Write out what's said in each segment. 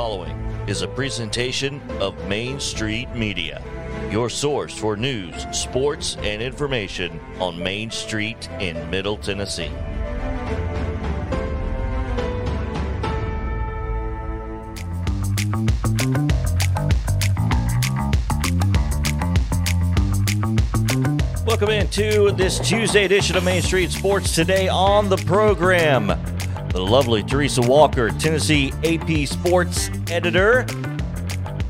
following is a presentation of Main Street Media, your source for news, sports, and information on Main Street in Middle Tennessee. Welcome into this Tuesday edition of Main Street Sports. Today on the program, the lovely Teresa Walker, Tennessee AP Sports editor,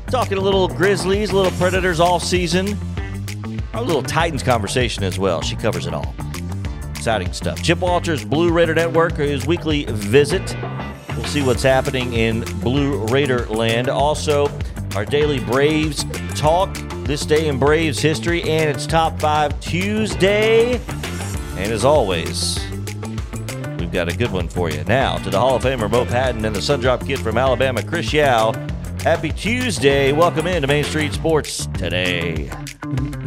talking a little Grizzlies, little Predators off season, a little Titans conversation as well. She covers it all. Exciting stuff. Chip Walters, Blue Raider Network, his weekly visit. We'll see what's happening in Blue Raider land. Also, our daily Braves talk this day in Braves history, and it's Top 5 Tuesday. And as always, we've got a good one for you. Now, to the Hall of Famer Mo Patton and the Sundrop Kid from Alabama, Chris Yao. Happy Tuesday. Welcome into Main Street Sports today.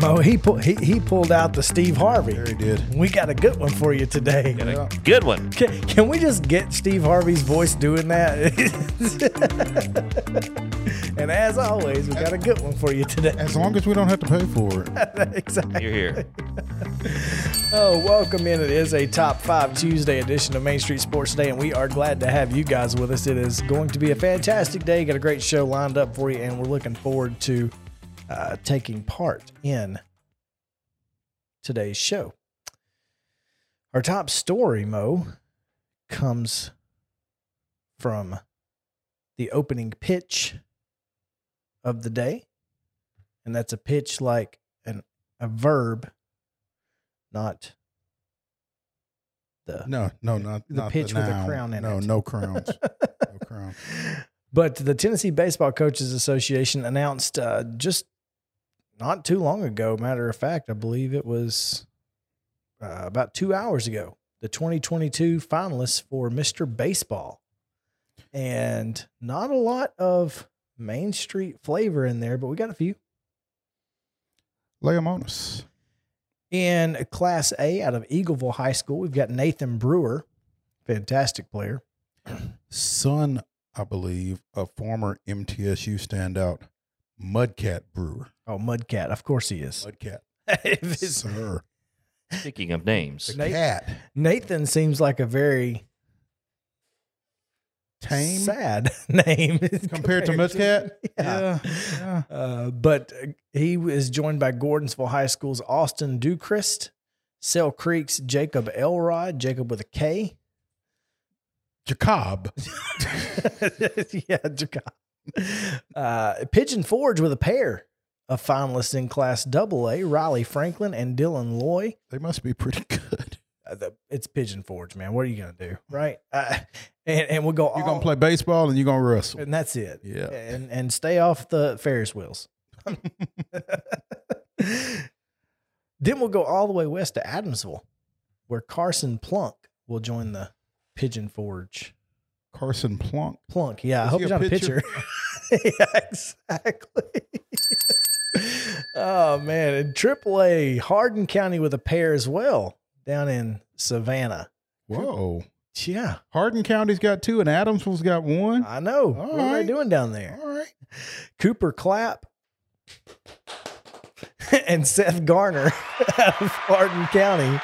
Mo, he, pull, he he pulled out the Steve Harvey. There he did. We got a good one for you today. Good one. Can, can we just get Steve Harvey's voice doing that? and as always, we got a good one for you today. As long as we don't have to pay for it. exactly. You're here. Oh, welcome in. It is a top five Tuesday edition of Main Street Sports Day, and we are glad to have you guys with us. It is going to be a fantastic day. Got a great show lined up for you, and we're looking forward to uh, taking part in today's show. Our top story, Mo, comes from the opening pitch of the day, and that's a pitch like an a verb not the No, no, not The not pitch the with a crown in no, it. No no crowns. no crown. But the Tennessee Baseball Coaches Association announced uh, just not too long ago, matter of fact, I believe it was uh, about two hours ago, the 2022 finalists for Mr. Baseball. And not a lot of Main Street flavor in there, but we got a few. Lay 'em on us. In Class A out of Eagleville High School, we've got Nathan Brewer, fantastic player. Son, I believe, of former MTSU standout Mudcat Brewer. Oh, Mudcat, of course he is. Mudcat. If Sir. Speaking of names, The Nate- cat. Nathan seems like a very Tame sad name compared to Mudcat. Yeah. yeah. Uh, but he is joined by Gordonsville High School's Austin Duchrist, Sale Creek's Jacob Elrod, Jacob with a K. Jacob. yeah, Jacob. Uh, Pigeon Forge with a pair of finalists in Class AA, Riley Franklin and Dylan Loy. They must be pretty good. Uh, the, it's Pigeon Forge, man. What are you gonna do, right? Uh, and and we'll go. You're all- gonna play baseball and you're gonna wrestle. and that's it. Yeah. and and stay off the Ferris wheels. then we'll go all the way west to Adamsville, where Carson Plunk will join the Pigeon Forge. Carson Plunk. Plunk, yeah. I hope he's a not a pitcher? pitcher. yeah, exactly. oh man, and AAA Hardin County with a pair as well down in Savannah. Whoa. Yeah, Hardin County's got two and Adamsville's got one. I know. All what are they doing down there? All right. Cooper Clapp and Seth Garner out of Hardin County.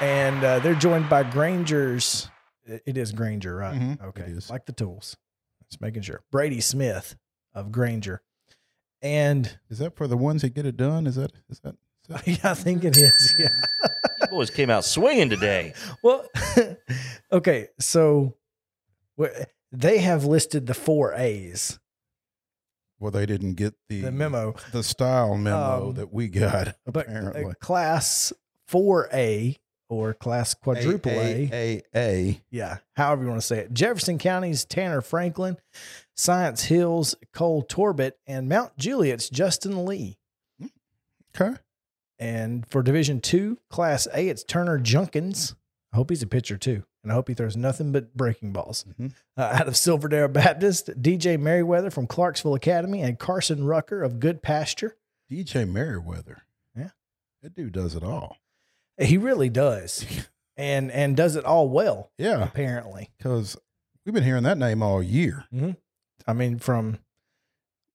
And uh, they're joined by Granger's. It is Granger, right? Mhm, okay. Like the tools. Just making sure. Brady Smith of Granger. And Is that for the ones that get it done? Is that is that, is that yeah, I think it is. Yeah. You boys came out swinging today. Well, okay. So they have listed the four A's, well they didn't get the the memo. the style memo Um, that we got apparently. uh, class 4A or class quadruple A, A A. yeah, however you want to say it. Jefferson County's Tanner Franklin, Science Hills Cole Torbett, and Mount Juliet's Justin Lee. Okay. And for Division Two, Class A, it's Turner Junkins. I hope he's a pitcher too, and I hope he throws nothing but breaking balls. Mhm. Uh, out of Silverdale Baptist, DJ Merriweather from Clarksville Academy, and Carson Rucker of Goodpasture. DJ Merriweather. Yeah. That dude does it all. He really does, and and does it all well Yeah. apparently. Because we've been hearing that name all year. Mhm. I mean, from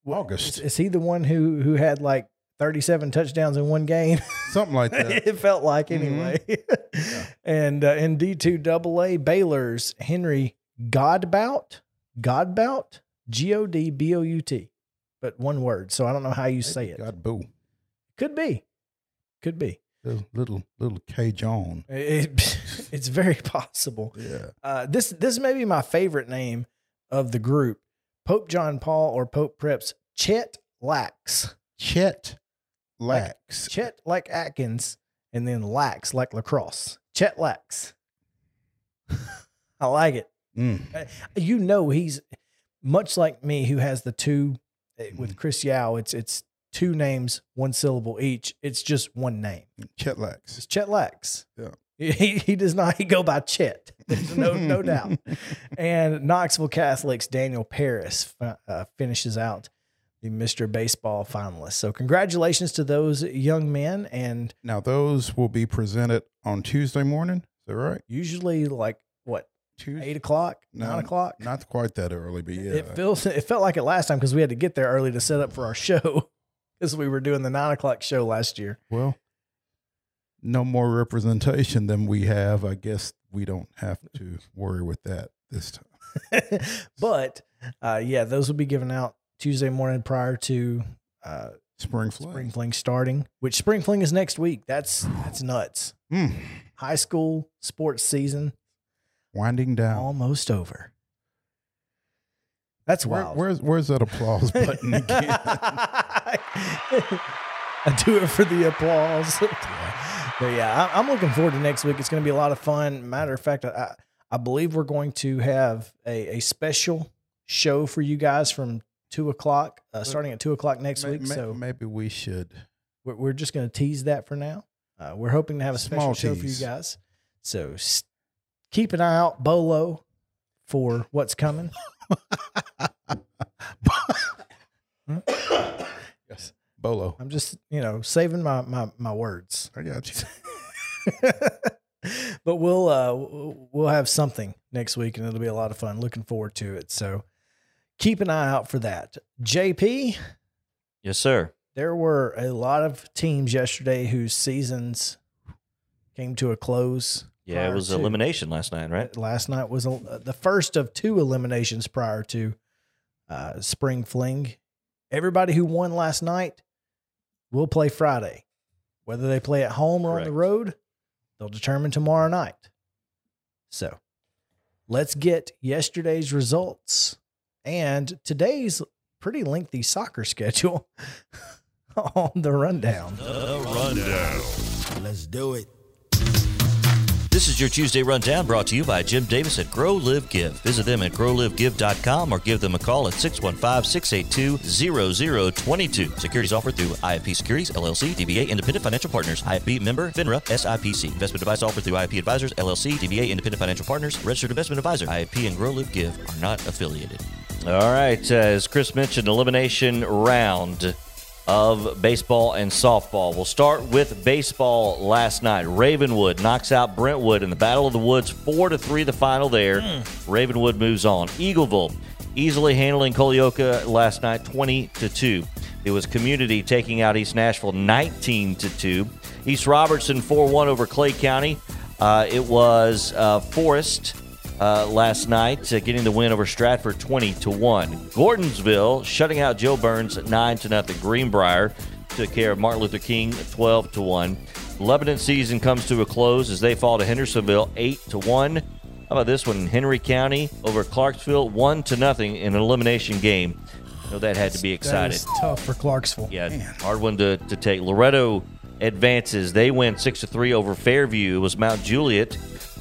August. Is, is he the one who who had like 37 touchdowns in one game? Something like that. it felt like Mhm. anyway. And uh, in D2 AA, Baylor's Henry Godbout, Godbout, G O D B O U T, but one word. So I don't know how you say it. God boo. Could be. Could be. Little little, little K John. It, it's very possible. Yeah. Uh, this this may be my favorite name of the group. Pope John Paul or Pope Preps Chet Lax. Chet Lax. Chet like Atkins and then Lax like lacrosse. Chet Lax. I like it. Mm. You know he's much like me who has the two eh, with Mm-hmm. Chris Yao. It's it's two names, one syllable each. It's just one name. Chet Lax. It's Chet Lax. Yeah. He, he does not he go by Chet. There's no no doubt. And Knoxville Catholics Daniel Paris uh, finishes out the Mr. Baseball finalists. So congratulations to those young men. And Now those will be presented on Tuesday morning. Is that right? usually like what Tuesday. eight o'clock, No, nine o'clock. Not quite that early, but yeah. It feels it felt like it last time because we had to get there early to set up for our show because we were doing the nine o'clock show last year. well, no more representation than we have. I guess we don't have to worry with that this time. but uh, yeah, those will be given out Tuesday morning prior to uh, Spring fling. Spring Fling starting, which Spring Fling is next week. That's that's nuts. Mm. High school sports season Winding down. almost over. That's Where, wild. where's where's that applause button again? I do it for the applause. but yeah, I, I'm looking forward to next week. It's going to be a lot of fun. Matter of fact, I, I believe we're going to have a, a special show for you guys from two o'clock, uh, starting at two o'clock next May- week. may- so maybe we should. we're, we're just going to tease that for now. Uh, we're hoping to have a special Small show for you tease. guys. So s- keep an eye out, Bolo, for what's coming. Yes. Bolo. I'm just, you know, saving my my, my words. I got you. but we'll uh we'll have something next week and it'll be a lot of fun. Looking forward to it. So keep an eye out for that. JP, Yes, sir. there were a lot of teams yesterday whose seasons came to a close. Yeah, it was to- elimination last night, right? Last night was a, the first of two eliminations prior to uh, spring fling. Everybody who won last night will play Friday. Whether they play at home or on the road, they'll determine tomorrow night. So let's get yesterday's results and today's pretty lengthy soccer schedule on the rundown. The rundown. Let's do it. This is your Tuesday Rundown brought to you by Jim Davis at Grow Live Give. Visit them at growlivegive.com or give them a call at 615-682-0022. Securities offered through IFP Securities, LLC, DBA Independent Financial Partners, IFP member, FINRA, SIPC. Investment advice offered through IFP Advisors, LLC, DBA Independent Financial Partners, Registered Investment Advisor. IFP and Grow Live Give are not affiliated. All right, uh, as Chris mentioned, elimination round of baseball and softball. We'll start with baseball last night. Ravenwood knocks out Brentwood in the Battle of the Woods, four to three. The final there. Ravenwood moves on. Eagleville easily handling Colioca last night, twenty to two. It was Community taking out East Nashville, nineteen to two. East Robertson four one over Clay County. Uh, it was uh, Forest uh, last night, uh, getting the win over Stratford 20 to 1. Gordonsville shutting out Jo Byrns 9 to nothing. Greenbrier took care of Martin Luther King 12 to 1. Lebanon season comes to a close as they fall to Hendersonville 8 to 1. How about this one? Henry County over Clarksville 1 to nothing in an elimination game. I know that had to be excited. tough for Clarksville. Yeah, hard one to, to take. Loretto advances. They win six to three over Fairview. It was Mount Juliet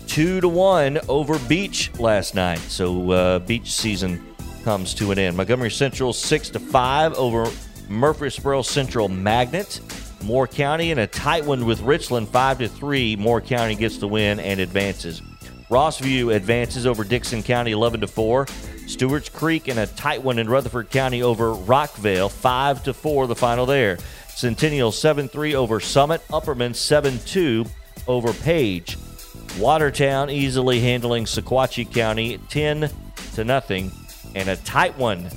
two to one over Beech last night. So uh, Beech season comes to an end. Montgomery Central six to five over Murfreesboro Central Magnet. Moore County in a tight one with Richland five to three. Moore County gets the win and advances. Rossview advances over Dickson County 11 to 4. Stewart's Creek in a tight one in Rutherford County over Rockvale 5 to 4 the final there. Centennial 7-3 over Summit, Upperman 7-2 over Page. Watertown easily handling Sequatchie County 10 to nothing. and a tight one.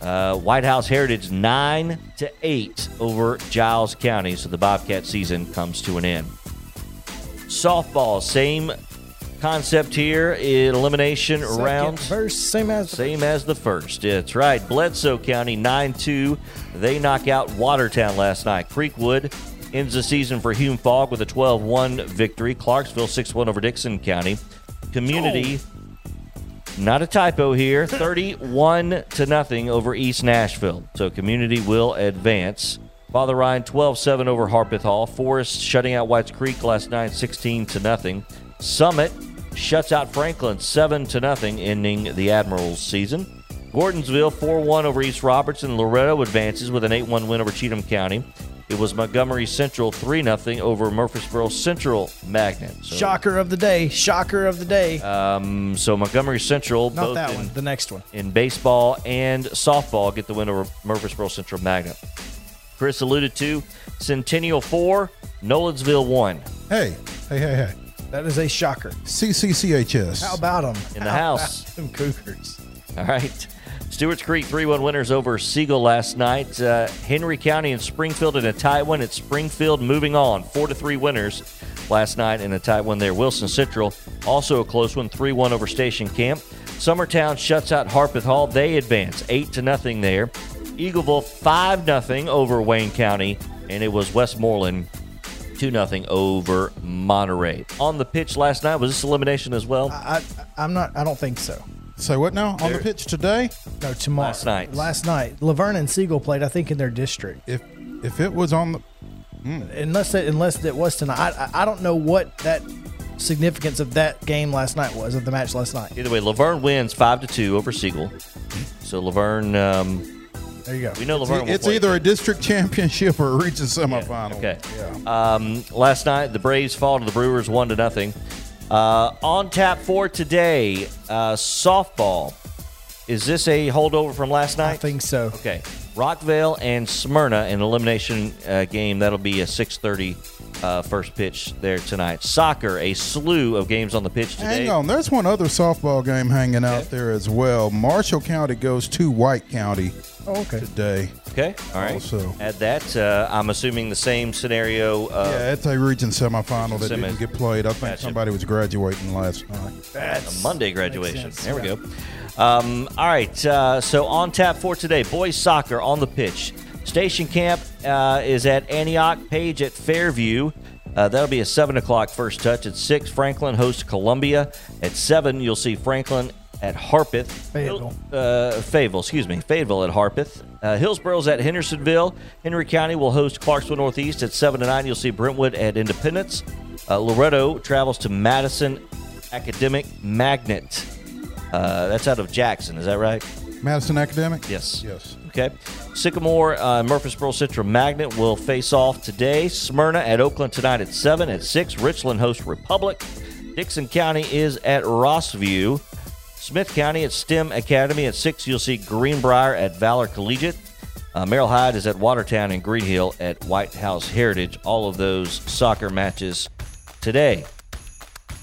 Uh, White House Heritage nine to eight over Giles County, so the Bobcat season comes to an end. Softball, same concept here. Elimination Second rounds. verse, same as the Same as the first. That's right. Bledsoe County 9 2. They knock out Watertown last night. Creekwood ends the season for Hume Fogg with a 12 1 victory. Clarksville 6 1 over Dickson County. Community, oh. not a typo here, 31 to nothing over East Nashville. So Community will advance. Father Ryan 12 7 over Harpeth Hall. Forest shutting out Whites Creek last night 16 to nothing. Summit shuts out Franklin 7 to nothing, ending the Admirals season. Gordonsville 4 1 over East Robertson. Loretto advances with an 8 1 win over Cheatham County. It was Montgomery Central 3 0 over Murfreesboro Central Magnet. So, shocker of the day. Shocker of the day. um, so Montgomery Central, Not both that in, one. The next one. in baseball and softball, get the win over Murfreesboro Central Magnet. Chris alluded to Centennial 4, Nolensville 1. Hey, hey, hey, hey. That is a shocker. CCCHS. How about them? In the house. Them Cougars. All right. Stewart's Creek 3 1 winners over Siegel last night. Uh, Henry County and Springfield in a tight one. It's Springfield moving on. 4 to 3 winners last night in a tight one there. Wilson Central also a close one 3 1 over Station Camp. Summertown shuts out Harpeth Hall. They advance 8 to nothing there. Eagleville 5 0 over Wayne County. And it was Westmoreland 2 0 over Monterey. On the pitch last night, was this elimination as well? I, I, I'm not. I don't think so. Say what now? On the pitch today? No, tomorrow. Last night. Last night. La Vergne and Siegel played. I think in their district. If if it was on the Unless it, unless it was tonight. I, I I don't know what that significance of that game last night was of the match last night. Either way, La Vergne wins 5 to 2 over Siegel. So La Vergne. Um, There you go. We know La Vergne will it's play. either a district championship or a region semifinal. Okay. Yeah. Um, last night, the Braves fall to the Brewers one to nothing. Uh, on tap for today, uh, softball. Is this a holdover from last night? I think so. Okay. Rockvale and Smyrna, an elimination uh, game. That'll be a 6:30 uh, first pitch there tonight. Soccer, a slew of games on the pitch today. Hang on. There's one other softball game hanging out there as well. Marshall County goes to White County Oh, okay. today. Okay. All right. Also. Add that. Uh, I'm assuming the same scenario. Uh, yeah, it's a region semifinal that Semi- didn't get played. I think Gotcha. somebody was graduating last night. a Monday graduation. sense, There we go. Um, all right. Uh, so on tap for today, boys soccer on the pitch. Station camp uh, is at Antioch. Page at Fairview. Uh, that'll be a seven o'clock first touch. At six, Franklin hosts Columbia. At seven, you'll see Franklin at Harpeth. Fayetteville. Uh, Fayetteville, excuse me. Fayetteville at Harpeth. Uh, Hillsboro's at Hendersonville. Henry County will host Clarksville Northeast at 7 to 9. You'll see Brentwood at Independence. Uh, Loretto travels to Madison Academic Magnet. Uh, that's out of Jackson, is that right? Madison Academic? Yes. Yes. Okay. Sycamore, uh, Murfreesboro Central Magnet will face off today. Smyrna at Oakland tonight at 7. At 6, Richland hosts Republic. Dickson County is at Rossview. Smith County at STEM Academy. At 6, you'll see Greenbrier at Valor Collegiate. Uh, Merrol Hyde is at Watertown and Green Hill at White House Heritage. All of those soccer matches today.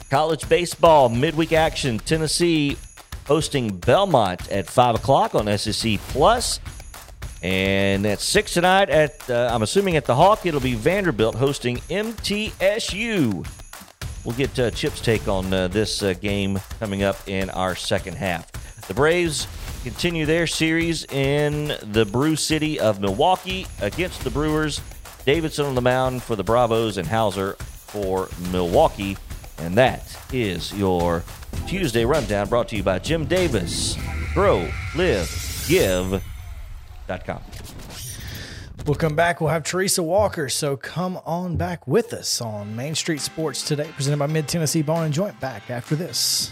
College baseball midweek action. Tennessee hosting Belmont at five o'clock on SEC Plus, and at six tonight at uh, I'm assuming at the Hawk it'll be Vanderbilt hosting MTSU. We'll get uh, Chip's take on uh, this uh, game coming up in our second half. The Braves continue their series in the Brew City of Milwaukee against the Brewers. Davidson on the mound for the Bravos and Houser for Milwaukee. And that is your Tuesday rundown brought to you by Jim Davis. Grow, live, give.com. We'll come back. We'll have Teresa Walker. So come on back with us on Main Street Sports today, presented by Mid Tennessee Bone and Joint. Back after this.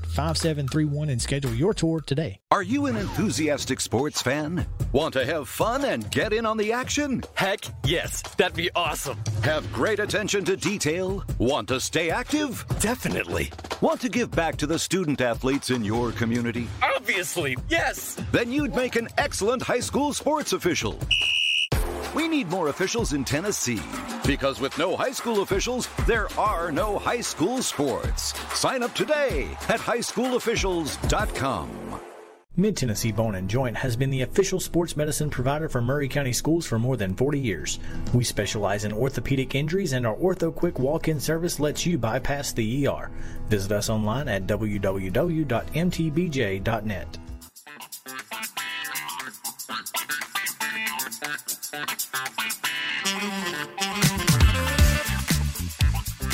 931-388-5731 and schedule your tour today. Are you an enthusiastic sports fan? Want to have fun and get in on the action? Heck yes, that'd be awesome. Have great attention to detail? Want to stay active? Definitely. Want to give back to the student athletes in your community? Obviously, yes. Then you'd make an excellent high school sports official. We need more officials in Tennessee because with no high school officials, there are no high school sports. Sign up today at highschoolofficials.com. Mid Tennessee Bone and Joint has been the official sports medicine provider for Maury County Schools for more than 40 years. We specialize in orthopedic injuries, and our Ortho Quick walk in service lets you bypass the ER. Visit us online at www.mtbj.net.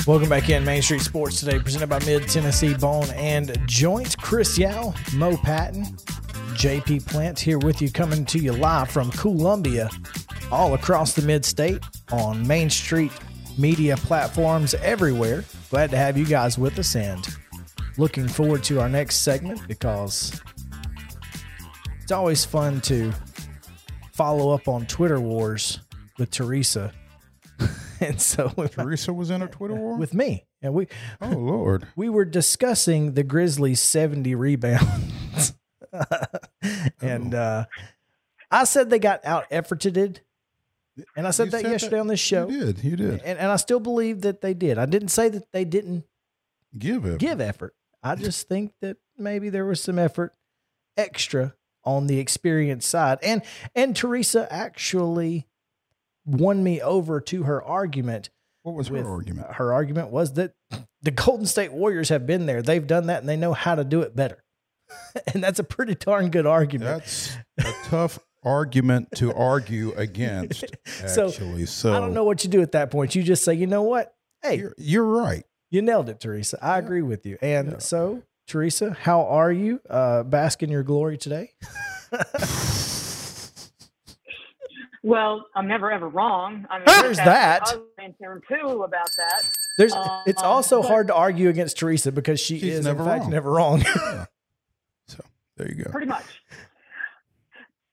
Welcome back in Main Street Sports today, presented by Mid Tennessee Bone and Joint. Chris Yao, Mo Patton, JP Plant here with you, coming to you live from Columbia, all across the Mid State on Main Street media platforms everywhere. Glad to have you guys with us and looking forward to our next segment because it's always fun to follow up on Twitter wars with Teresa. and so Teresa was in a Twitter war? with me. And we oh, Lord. we were discussing the Grizzlies 70 rebounds. and uh, I said they got out efforted. And I said You that said yesterday that- on this show. You did. You did. And, and I still believe that they did. I didn't say that they didn't Give it. give effort. I just think that maybe there was some effort extra on the experience side. And and Teresa actually won me over to her argument What was her argument? her argument was that the Golden State Warriors have been there. They've done that and they know how to do it better. and that's a pretty darn good argument. That's a tough argument to argue against, actually. So, I don't know what you do at that point. You just say, you know what? Hey, You're, you're right. you nailed it, Teresa. I agree with you. And so, Teresa, how are you? Uh, bask in your glory today. Well, I'm never ever wrong. I mean, There's that. I was answering too about that. There's, Um, it's also but- hard to argue against Teresa because she is never in fact wrong. never wrong. So there you go. Pretty much.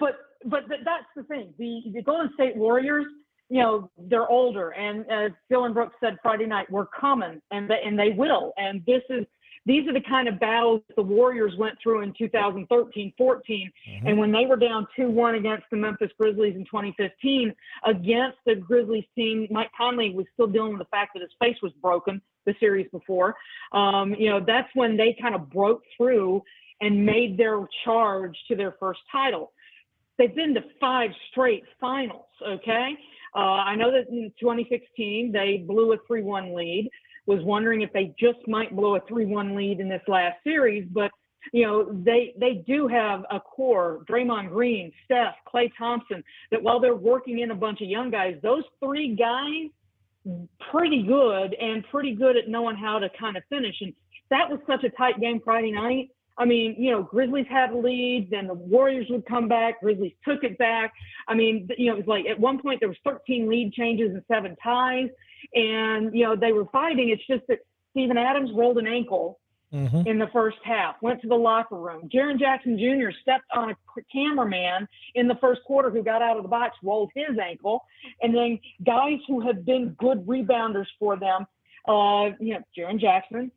But but th- that's the thing. The the Golden State Warriors, you know, they're older, and as Dillon Brooks said Friday night, we're coming, and they, and they will. And this is these are the kind of battles the Warriors went through in 2013, 14, and when they were down 2-1 against the Memphis Grizzlies in 2015, against the Grizzlies team, Mike Conley was still dealing with the fact that his face was broken the series before. Um, you know, that's when they kind of broke through and made their charge to their first title. They've been to five straight finals, okay? Uh, I know that in 2016 they blew a 3 1 lead. Was wondering if they just might blow a 3 1 lead in this last series, but you know, they they do have a core, Draymond Green, Steph, Klay Thompson, that while they're working in a bunch of young guys, those three guys pretty good and pretty good at knowing how to kind of finish. And that was such a tight game Friday night. I mean, you know, Grizzlies had a lead, then the Warriors would come back. Grizzlies took it back. I mean, you know, it was like at one point there was 13 lead changes and seven ties, and you know they were fighting. It's just that Steven Adams rolled an ankle Mhm. in the first half, went to the locker room. Jaren Jackson Jr. stepped on a cameraman in the first quarter who got out of the box, rolled his ankle. And then guys who have been good rebounders for them, uh, you know, Jaren Jackson,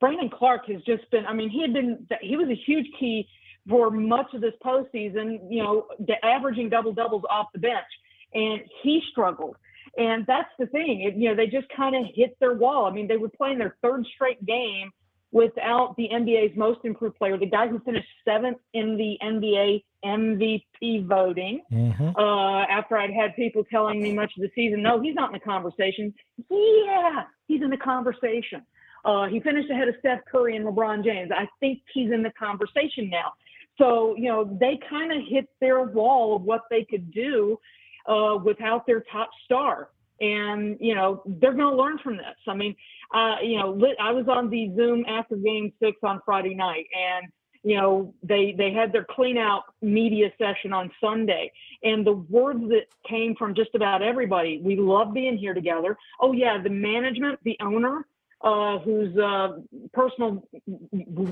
Brandon Clarke has just been, I mean, he had been, he was a huge key for much of this postseason, you know, averaging double doubles off the bench. and he struggled. And that's the thing. It, you know, they just kind of hit their wall. I mean, they were playing their third straight game without the NBA's most improved player, the guy who finished seventh in the NBA MVP voting. Mm-hmm. Uh, after I'd had people telling me much of the season, no, he's not in the conversation. Yeah, he's in the conversation. Uh, he finished ahead of Steph Curry and LeBron James. I think he's in the conversation now. So, you know, they kind of hit their wall of what they could do uh, without their top star. And, you know, they're going to learn from this. I mean, uh, you know, I was on the Zoom after game six on Friday night and, you know, they, they had their clean out media session on Sunday and the words that came from just about everybody, we love being here together. Oh yeah, the management, the owner, uh, whose uh, personal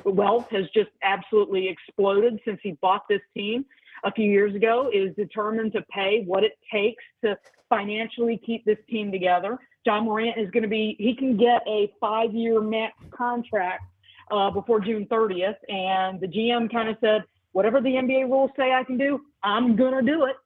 wealth has just absolutely exploded since he bought this team a few years ago, is determined to pay what it takes to financially keep this team together. Ja Morant is going to be, he can get a five year max contract uh, before June 30th. And the GM kind of said, whatever the NBA rules say I can do, I'm going to do it.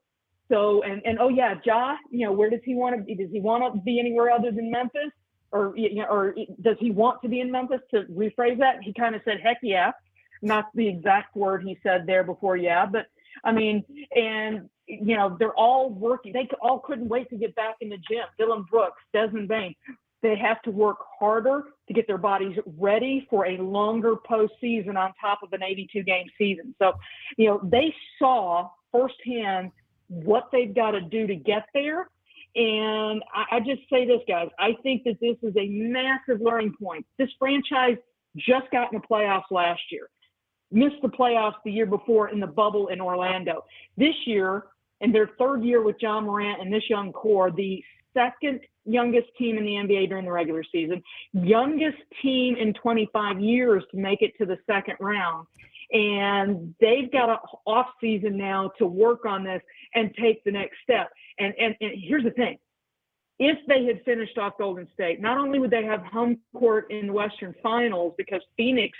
So, and, and oh yeah, Ja, you know, where does he want to be? Does he want to be anywhere other than Memphis? or you know, or does he want to be in Memphis? To rephrase that, he kind of said, "Heck yeah," not the exact word he said there before, yeah, but I mean, and you know, they're all working. They all couldn't wait to get back in the gym. Dillon Brooks, Desmond Bane, they have to work harder to get their bodies ready for a longer postseason on top of an 82 game season. So, you know, they saw firsthand what they've got to do to get there and I, I just say this, guys. I think that this is a massive learning point. This franchise just got in the playoffs last year, missed the playoffs the year before in the bubble in Orlando. This year, in their third year with Ja Morant and this young core, the second youngest team in the NBA during the regular season, youngest team in 25 years to make it to the second round. And they've got an off season now to work on this and take the next step. And, and, and here's the thing if they had finished off Golden State, not only would they have home court in the Western Finals because Phoenix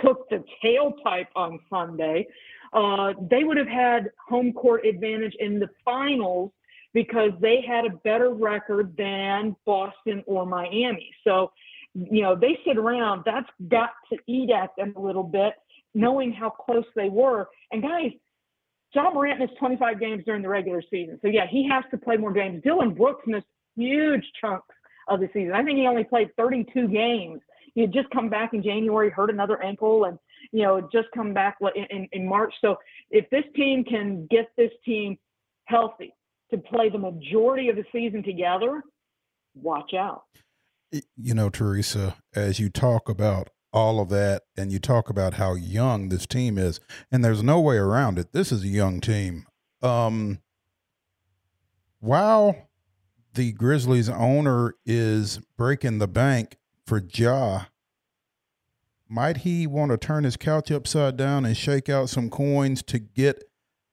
took the tailpipe on Sunday, uh, they would have had home court advantage in the finals because they had a better record than Boston or Miami. So, you know, they sit around, that's got to eat at them a little bit, knowing how close they were. And guys, Ja Morant missed 25 games during the regular season. So, yeah, he has to play more games. Dillon Brooks missed huge chunks of the season. I think he only played 32 games. He had just come back in January, hurt another ankle, and, you know, just come back in, in, in March. So, if this team can get this team healthy to play the majority of the season together, watch out. You know, Teresa, as you talk about all of that and you talk about how young this team is and there's no way around it this is a young team um while the grizzlies owner is breaking the bank for ja might he want to turn his couch upside down and shake out some coins to get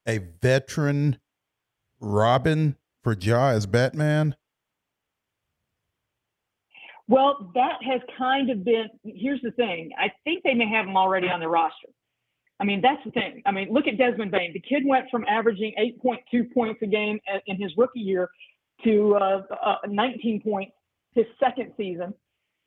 a veteran robin for ja as batman well, that has kind of been. Here's the thing. I think they may have him already on their roster. I mean, that's the thing. I mean, look at Desmond Bane. The kid went from averaging 8.2 points a game in his rookie year to uh, uh, 19 points his second season.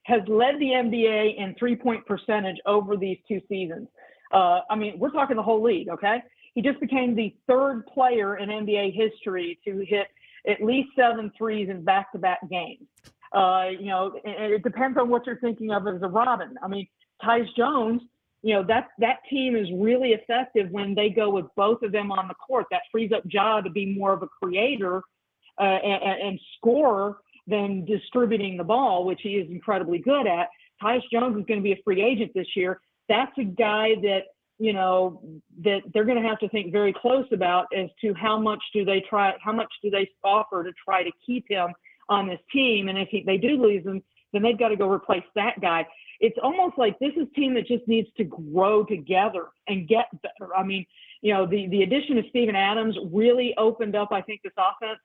Has led the NBA in three-point percentage over these two seasons. Uh, I mean, we're talking the whole league. Okay, he just became the third player in NBA history to hit at least seven threes in back-to-back games. Uh, you know, and it depends on what you're thinking of as a Robin. I mean, Tyus Jones, you know, that that team is really effective when they go with both of them on the court. That frees up Ja to be more of a creator uh, and, and scorer than distributing the ball, which he is incredibly good at. Tyus Jones is going to be a free agent this year. That's a guy that you know that they're going to have to think very close about as to how much do they try, how much do they offer to try to keep him on this team. And if he, they do lose him, then they've got to go replace that guy. It's almost like this is team that just needs to grow together and get better. I mean, you know, the, the addition of Steven Adams really opened up, I think, this offense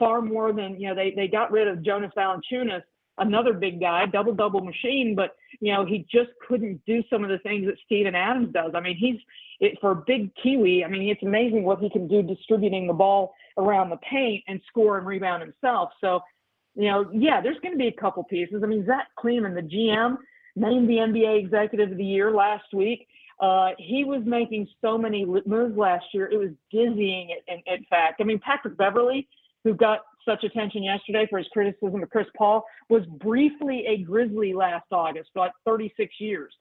far more than, you know, they, they got rid of Jonas Valanciunas another big guy, double double machine, but you know he just couldn't do some of the things that Steven Adams does. I mean, he's it, for a big Kiwi. I mean, it's amazing what he can do distributing the ball around the paint and score and rebound himself. So, you know, yeah, there's going to be a couple pieces. I mean, Zach Kleiman, the GM, named the NBA Executive of the Year last week. Uh, he was making so many moves last year. It was dizzying, in, in fact. I mean, Patrick Beverley, who got such attention yesterday for his criticism of Chris Paul, was briefly a Grizzly last August, like 36 years.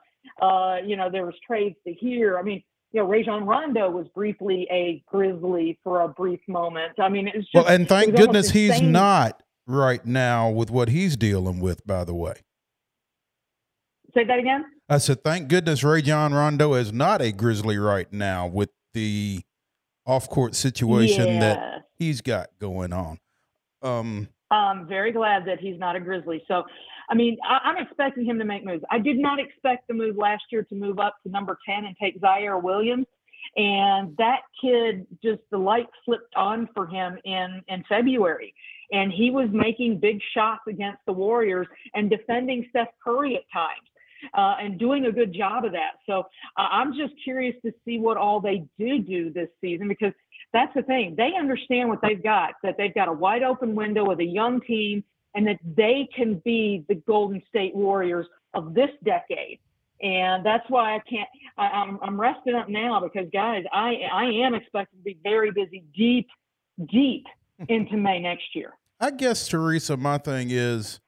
Uh, you know, there was trades to here. I mean, you know, Rajon Rondo was briefly a Grizzly for a brief moment. I mean, it's just well, and thank goodness he's not right now with what he's dealing with. By the way, say that again. I said, thank goodness Rajon Rondo is not a Grizzly right now with the off-court situation yeah. that he's got going on. Um, I'm very glad that he's not a Grizzly. So, I mean, I, am expecting him to make moves. I did not expect the move last year to move up to number 10 and take Ziaire Williams. And that kid just the light flipped on for him in in February, and he was making big shots against the Warriors and defending Steph Curry at times uh, and doing a good job of that. So uh, I'm just curious to see what all they do do this season because that's the thing. They understand what they've got, that they've got a wide open window with a young team and that they can be the Golden State Warriors of this decade. And that's why I can't, I, I'm, I'm resting up now because guys, I, I am expected to be very busy deep, deep into May next year. I guess, Teresa, my thing is,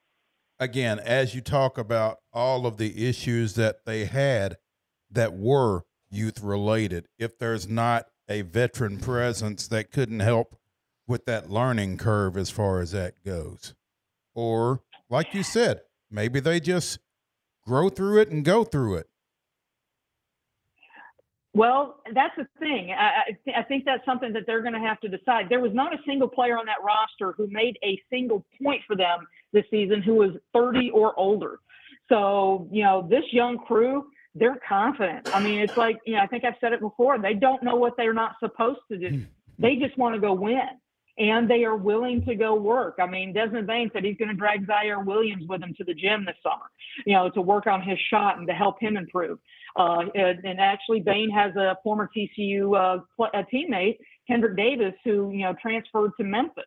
again, as you talk about all of the issues that they had that were youth related, if there's not a veteran presence that couldn't help with that learning curve as far as that goes. Or, like you said, maybe they just grow through it and go through it. Well, that's the thing. I, I, think that's something that they're going to have to decide. There was not a single player on that roster who made a single point for them this season who was 30 or older. So, you know, this young crew, they're confident. I mean, it's like, you know, I think I've said it before. They don't know what they're not supposed to do. Hmm. They just want to go win. And they are willing to go work. I mean, Desmond Bane said he's going to drag Ziaire Williams with him to the gym this summer, you know, to work on his shot and to help him improve. Uh, and, and, actually, Bane has a former TCU uh, a teammate, Kendrick Davis, who you know transferred to Memphis.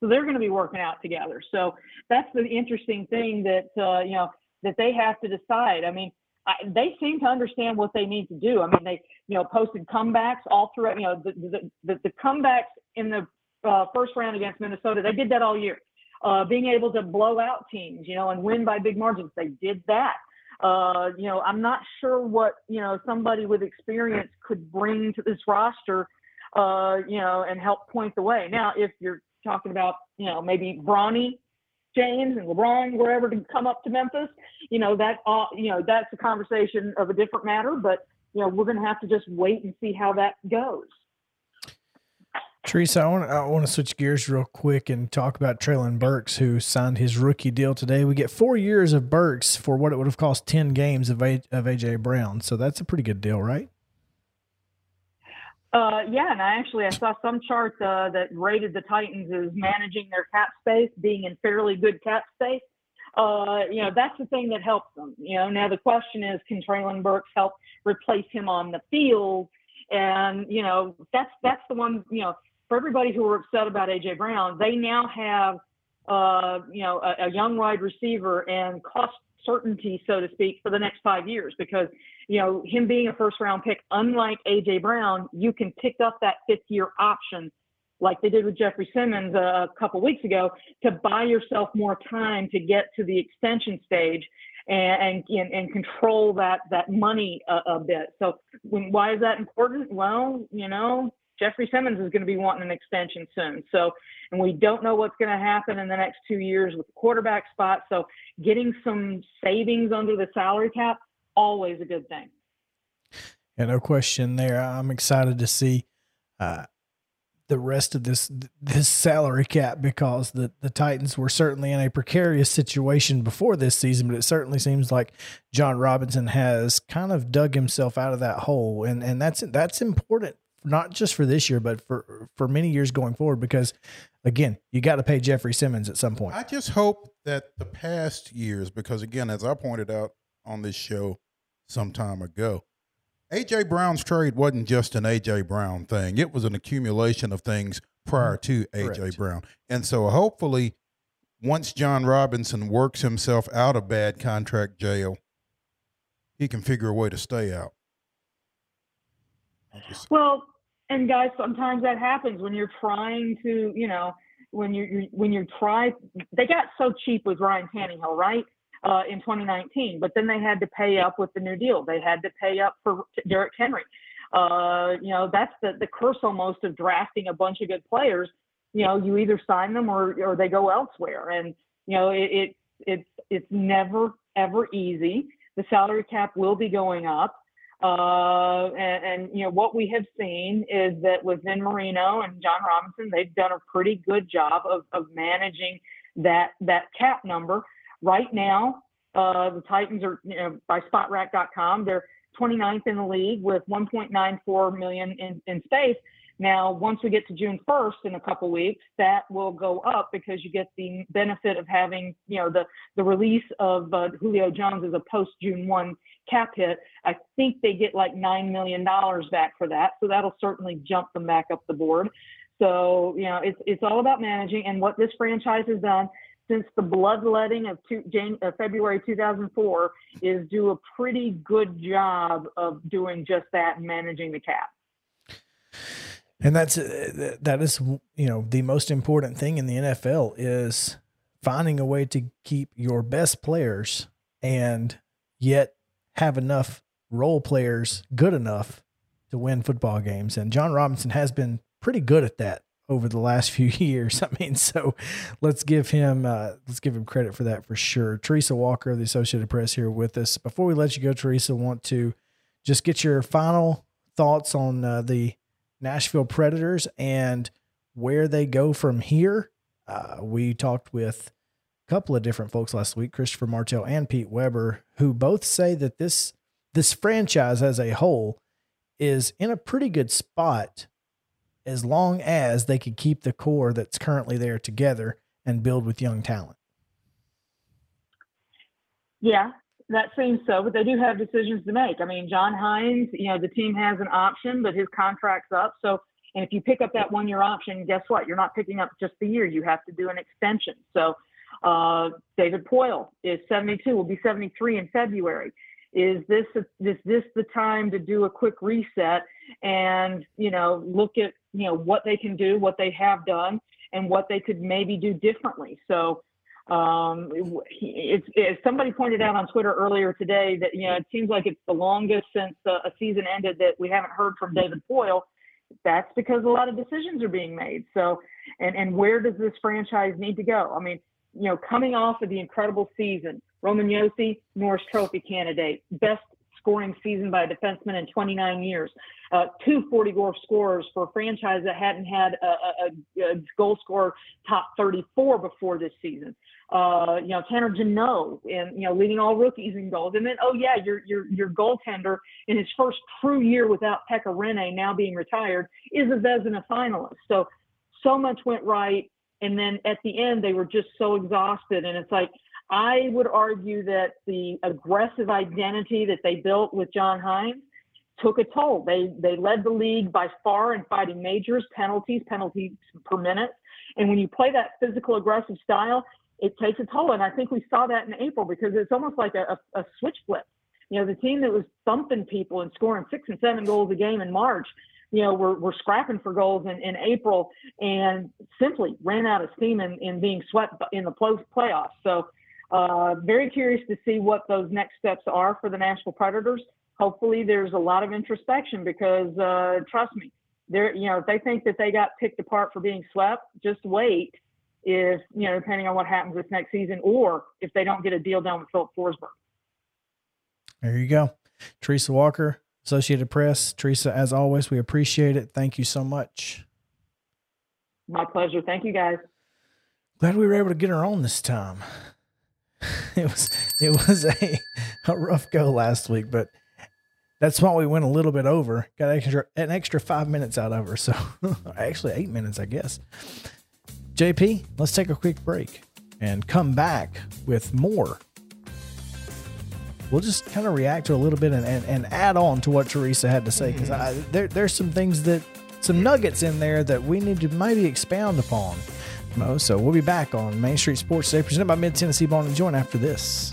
So they're going to be working out together. So that's the interesting thing that uh, you know that they have to decide. I mean, I, they seem to understand what they need to do. I mean, they you know posted comebacks all throughout. You know, the the, the, the comebacks in the uh, first round against Minnesota, they did that all year. Uh, being able to blow out teams, you know, and win by big margins, they did that. Uh, you know, I'm not sure what you know somebody with experience could bring to this roster. Uh, you know, and help point the way. Now, if you're talking about, you know, maybe Bronny James and LeBron, wherever to come up to Memphis, you know, that, uh, you know, that's a conversation of a different matter, but, you know, we're going to have to just wait and see how that goes. Teresa, I want, to, I want to switch gears real quick and talk about Treylon Burks, who signed his rookie deal today. We get four years of Burks for what it would have cost 10 games of, a, of AJ Brown. So that's a pretty good deal, right? Uh, yeah, and I actually I saw some chart uh, that rated the Titans as managing their cap space, being in fairly good cap space. Uh, you know, that's the thing that helps them. You know, now the question is, can Treylon Burks help replace him on the field? And you know, that's that's the one. You know, for everybody who were upset about AJ Brown, they now have uh, you know a, a young wide receiver and cost certainty, so to speak, for the next five years because, you know, him being a first round pick, unlike A.J. Brown, you can pick up that fifth year option like they did with Jeffrey Simmons a couple weeks ago to buy yourself more time to get to the extension stage and and, and control that that money a, a bit. So when, why is that important? Well, you know, Jeffrey Simmons is going to be wanting an extension soon. So, and we don't know what's going to happen in the next two years with the quarterback spot. So, getting some savings under the salary cap, always a good thing. Yeah, no question there. I'm excited to see uh, the rest of this this salary cap because the the Titans were certainly in a precarious situation before this season, but it certainly seems like Jon Robinson has kind of dug himself out of that hole, and and that's that's important not just for this year, but for for many years going forward. Because again, you got to pay Jeffrey Simmons at some point. I just hope that the past years, because again, as I pointed out on this show some time ago, AJ Brown's trade wasn't just an AJ Brown thing. It was an accumulation of things prior mm-hmm. to AJ Correct. Brown. And so hopefully once Jon Robinson works himself out of bad contract jail, he can figure a way to stay out. Well, and guys, sometimes that happens when you're trying to, you know, when you're when you're try. They got so cheap with Ryan Tannehill, right? Uh, in 2019, but then they had to pay up with the new deal. They had to pay up for Derrick Henry. Uh, you know, that's the the curse almost of drafting a bunch of good players. You know, you either sign them or or they go elsewhere, and you know, it, it it's it's never ever easy. The salary cap will be going up. Uh, and, and, you know, what we have seen is that within Marino and Jon Robinson, they've done a pretty good job of, of managing that, that cap number. Right now, uh, the Titans are, you know, by spotrac.com, they're 29th in the league with 1.94 million in, in space. Now, once we get to June 1st in a couple weeks, that will go up because you get the benefit of having, you know, the, the release of uh, Julio Jones as a post June 1 cap hit. I think they get like $9 million back for that. So that'll certainly jump them back up the board. So, you know, it's, it's all about managing. And what this franchise has done since the bloodletting of two, uh, February 2004 is do a pretty good job of doing just that and managing the cap. And that's uh, that is you know the most important thing in the NFL is finding a way to keep your best players and yet have enough role players good enough to win football games. And Jon Robinson has been pretty good at that over the last few years. I mean, so let's give him uh, let's give him credit for that for sure. Teresa Walker, of the Associated Press, here with us. Before we let you go, Teresa, want to just get your final thoughts on uh, the Nashville Predators and where they go from here. Uh, we talked with couple of different folks last week, Christopher Martell and Pete Weber, who both say that this this franchise as a whole is in a pretty good spot as long as they could keep the core that's currently there together and build with young talent. Yeah, that seems so, but they do have decisions to make. I mean, John Hynes, you know, the team has an option, but his contract's up. So, and if you pick up that one year option, guess what? You're not picking up just the year. You have to do an extension. So, uh, David Poile is 72, will be 73 in February. Is this is this the time to do a quick reset and you know look at you know what they can do, what they have done, and what they could maybe do differently? So um, it's, it's somebody pointed out on Twitter earlier today that you know it seems like it's the longest since uh, a season ended that we haven't heard from David Poile. That's because a lot of decisions are being made. So, and and where does this franchise need to go? I mean, you know, coming off of the incredible season, Roman Josi, Norris Trophy candidate, best scoring season by a defenseman in 29 years, uh, two 40 goal scorers for a franchise that hadn't had a, a, a goal scorer top 34 before this season. Uh, you know, Tanner Jeannot and, you know, leading all rookies in goals. And then, oh yeah, your, your, your goaltender in his first true year without Pekka Rinne now being retired is a Vezina finalist. So, so much went right. And then at the end, they were just so exhausted. And it's like, I would argue that the aggressive identity that they built with John Hynes took a toll. They they led the league by far in fighting majors, penalties, penalties per minute. And when you play that physical aggressive style, it takes a toll. And I think we saw that in April because it's almost like a, a, a switch flip. You know, the team that was thumping people and scoring six and seven goals a game in March, you know, were, were scrapping for goals in, in April and simply ran out of steam in, in being swept in the playoffs. So uh, very curious to see what those next steps are for the Nashville Predators. Hopefully, there's a lot of introspection because uh, trust me, they're you know if they think that they got picked apart for being swept, just wait. If you know, depending on what happens this next season, or if they don't get a deal done with Filip Forsberg. There you go, Teresa Walker, Associated Press. Teresa, as always, we appreciate it. Thank you so much. My pleasure. Thank you, guys. Glad we were able to get her on this time. it was it was a, a rough go last week, but that's why we went a little bit over. Got extra an extra five minutes out of her, so actually eight minutes, I guess. JP, let's take a quick break and come back with more. We'll just kind of react to a little bit and, and, and add on to what Teresa had to say because mm-hmm. there, there's some things that, some nuggets in there that we need to maybe expound upon. Mo, so we'll be back on Main Street Sports Today, presented by Mid Tennessee Bone and Joint after this.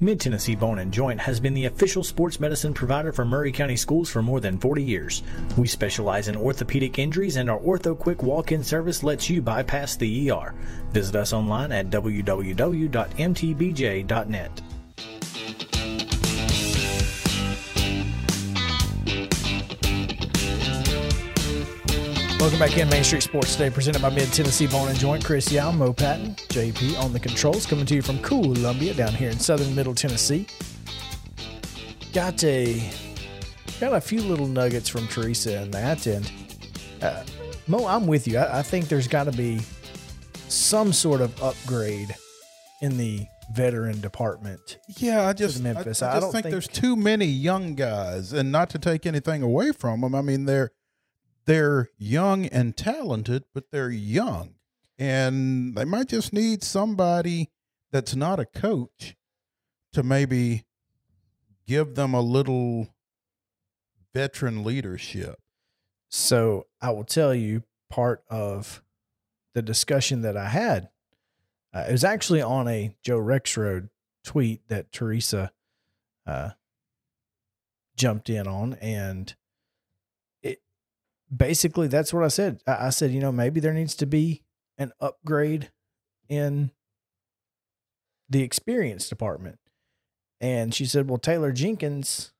Mid Tennessee Bone and Joint has been the official sports medicine provider for Maury County schools for more than 40 years. We specialize in orthopedic injuries, and our Ortho Quick walk in service lets you bypass the ER. Visit us online at www.mtbj.net. Welcome back in Main Street Sports Today, presented by Mid Tennessee Bone and Joint. Chris Yao, Mo Patton, JP on the controls, coming to you from Columbia down here in southern Middle Tennessee. Got a got a few little nuggets from Teresa in that, and uh, Mo, I'm with you. I, I think there's got to be some sort of upgrade in the veteran department. Yeah, I just, Memphis. I, I I just don't think, think- there's too many young guys, and not to take anything away from them. I mean, they're they're young and talented, but they're young, and they might just need somebody that's not a coach to maybe give them a little veteran leadership. So I will tell you part of the discussion that I had. Uh, it was actually on a Joe Rexrode tweet that Teresa uh, jumped in on, and basically that's what I said. I, I said, you know, maybe there needs to be an upgrade in the experience department. And she said, well, Taylor Jenkins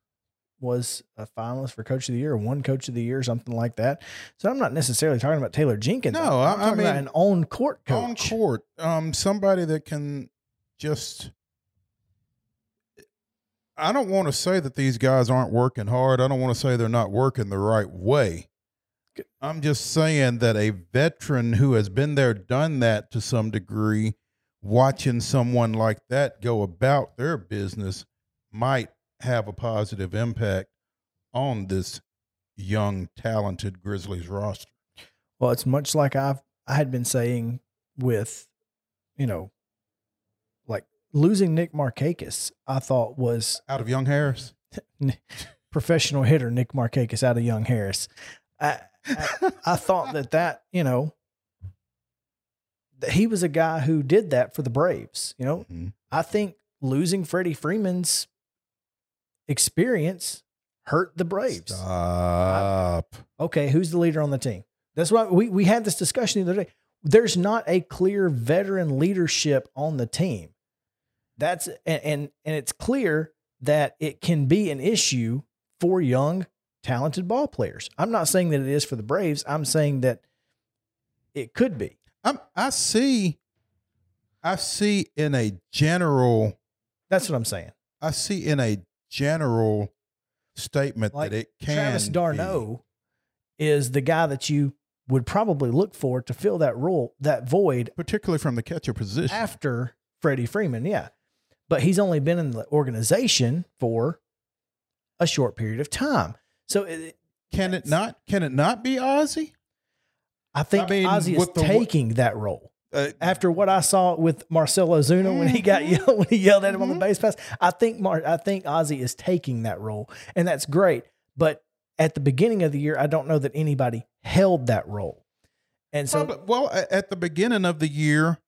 was a finalist for coach of the year, one coach of the year, something like that. So I'm not necessarily talking about Taylor Jenkins. No, I'm, I- I talking about mean, an on court coach. On court, um, somebody that can just. I don't want to say that these guys aren't working hard. I don't want to say they're not working the right way. I'm just saying that a veteran who has been there, done that to some degree, watching someone like that go about their business might have a positive impact on this young, talented Grizzlies roster. Well, it's much like I've I had been saying with, you know, like losing Nick Markakis, I thought was Out of Young Harris, professional hitter Nick Markakis out of Young Harris. I, I I thought that that you know he was a guy who did that for the Braves. You know, Mhm. I think losing Freddie Freeman's experience hurt the Braves. Stop. Okay, who's the leader on the team? That's why we, we had this discussion the other day. There's not a clear veteran leadership on the team. That's and and, and it's clear that it can be an issue for young, talented ball players. I'm not saying that it is for the Braves. I'm saying that it could be. I'm, I see. I see in a general. That's what I'm saying. I see in a general statement Like that it can. Travis be. d'Arnaud is the guy that you would probably look for to fill that role, that void particularly from the catcher position. after Freddie Freeman. Yeah. But he's only been in the organization for a short period of time. So it, can it not? Can it not be Ozzy? I think I mean, Ozzy is the- taking that role. Uh, After what I saw with Marcell Ozuna when he got yelled when he yelled at him on the base pass, I think Mar- I think Ozzy is taking that role, and that's great. But at the beginning of the year, I don't know that anybody held that role, and so probably- well, at the beginning of the year,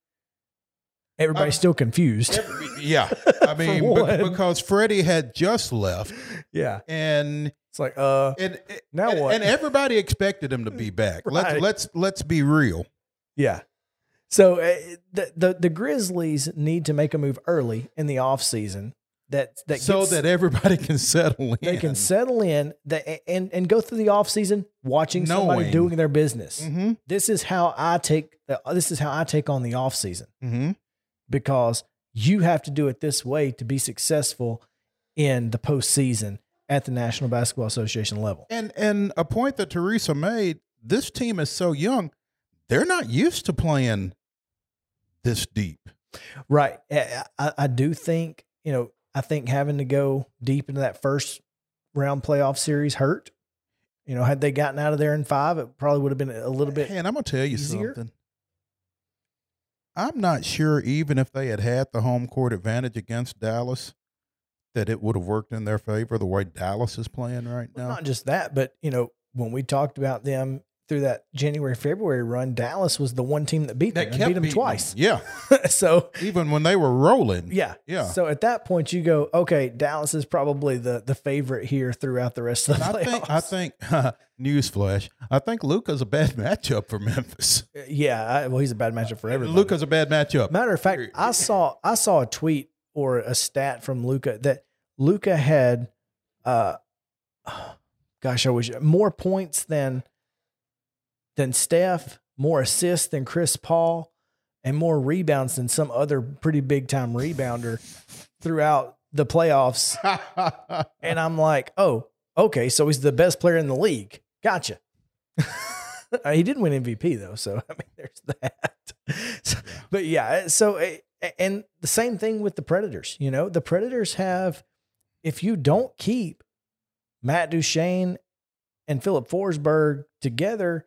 everybody's still confused. yeah. I mean, For be- one. because Freddie had just left, yeah, and it's like uh, and Now and, what? And everybody expected him to be back. Right. Let's let's let's be real. Yeah. So uh, the, the the Grizzlies need to make a move early in the offseason that that so gets- that everybody can settle in. they can settle in that and and go through the offseason watching somebody doing their business. Mm-hmm. This is how I take the, this is how I take on the offseason Mm-hmm. because you have to do it this way to be successful in the postseason at the National Basketball Association level. And and a point that Teresa made, this team is so young, they're not used to playing this deep. Right. I, I, do think, you know, I think having to go deep into that first round playoff series hurt. You know, had they gotten out of there in five, it probably would have been a little bit. Hey, and I'm gonna tell you easier? something. I'm not sure even if they had had the home court advantage against Dallas, that it would have worked in their favor the way Dallas is playing right now. Not just that, but, you know, when we talked about them through that January, February run, Dallas was the one team that beat them that and beat them beating twice. Yeah, so, even when they were rolling. yeah. Yeah. So at that point, you go, okay, Dallas is probably the, the favorite here throughout the rest of the I playoffs. think I think newsflash. I think Luka's a bad matchup for Memphis. Uh, yeah. I, well, he's a bad matchup for everybody. Luka's a bad matchup. Matter of fact, I saw I saw a tweet or a stat from Luka that Luka had, uh, gosh, I wish more points than than Steph, more assists than Chris Paul, and more rebounds than some other pretty big time rebounder throughout the playoffs. And I'm like, oh, okay, so he's the best player in the league. Gotcha. He didn't win MVP though, so I mean, there's that. So- But yeah, so uh, and the same thing with the Predators. You know, the Predators have, if you don't keep Matt Duchene and Filip Forsberg together,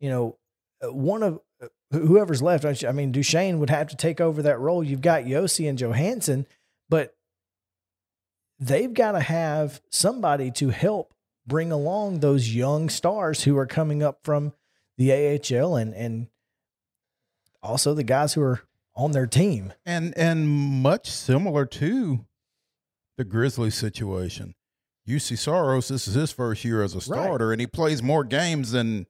you know, uh, one of uh, whoever's left. I mean, Duchene would have to take over that role. You've got Josi and Johansen, but they've got to have somebody to help bring along those young stars who are coming up from the AHL and and also the guys who are on their team. and and much similar to the Grizzlies situation. Juuse Saros, this is his first year as a starter, and he plays more games than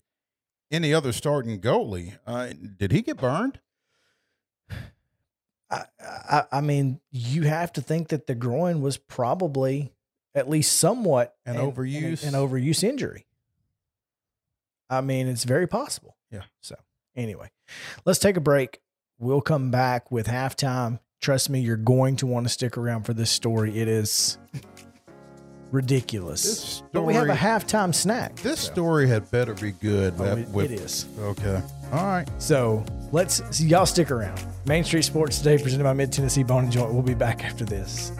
any other starting goalie. Uh, did he get burned? I, I I mean, you have to think that the groin was probably at least somewhat An overuse? an, overuse injury. I mean, it's very possible. Yeah. So anyway, let's take a break. We'll come back with halftime. Trust me, you're going to want to stick around for this story. It is ridiculous. This but we have a story- halftime snack. This so- story had better be good. Oh, it- with- it is. Okay. All right. So let's y'all stick around. Main Street Sports today, presented by Mid Tennessee Bone and Joint. We'll be back after this.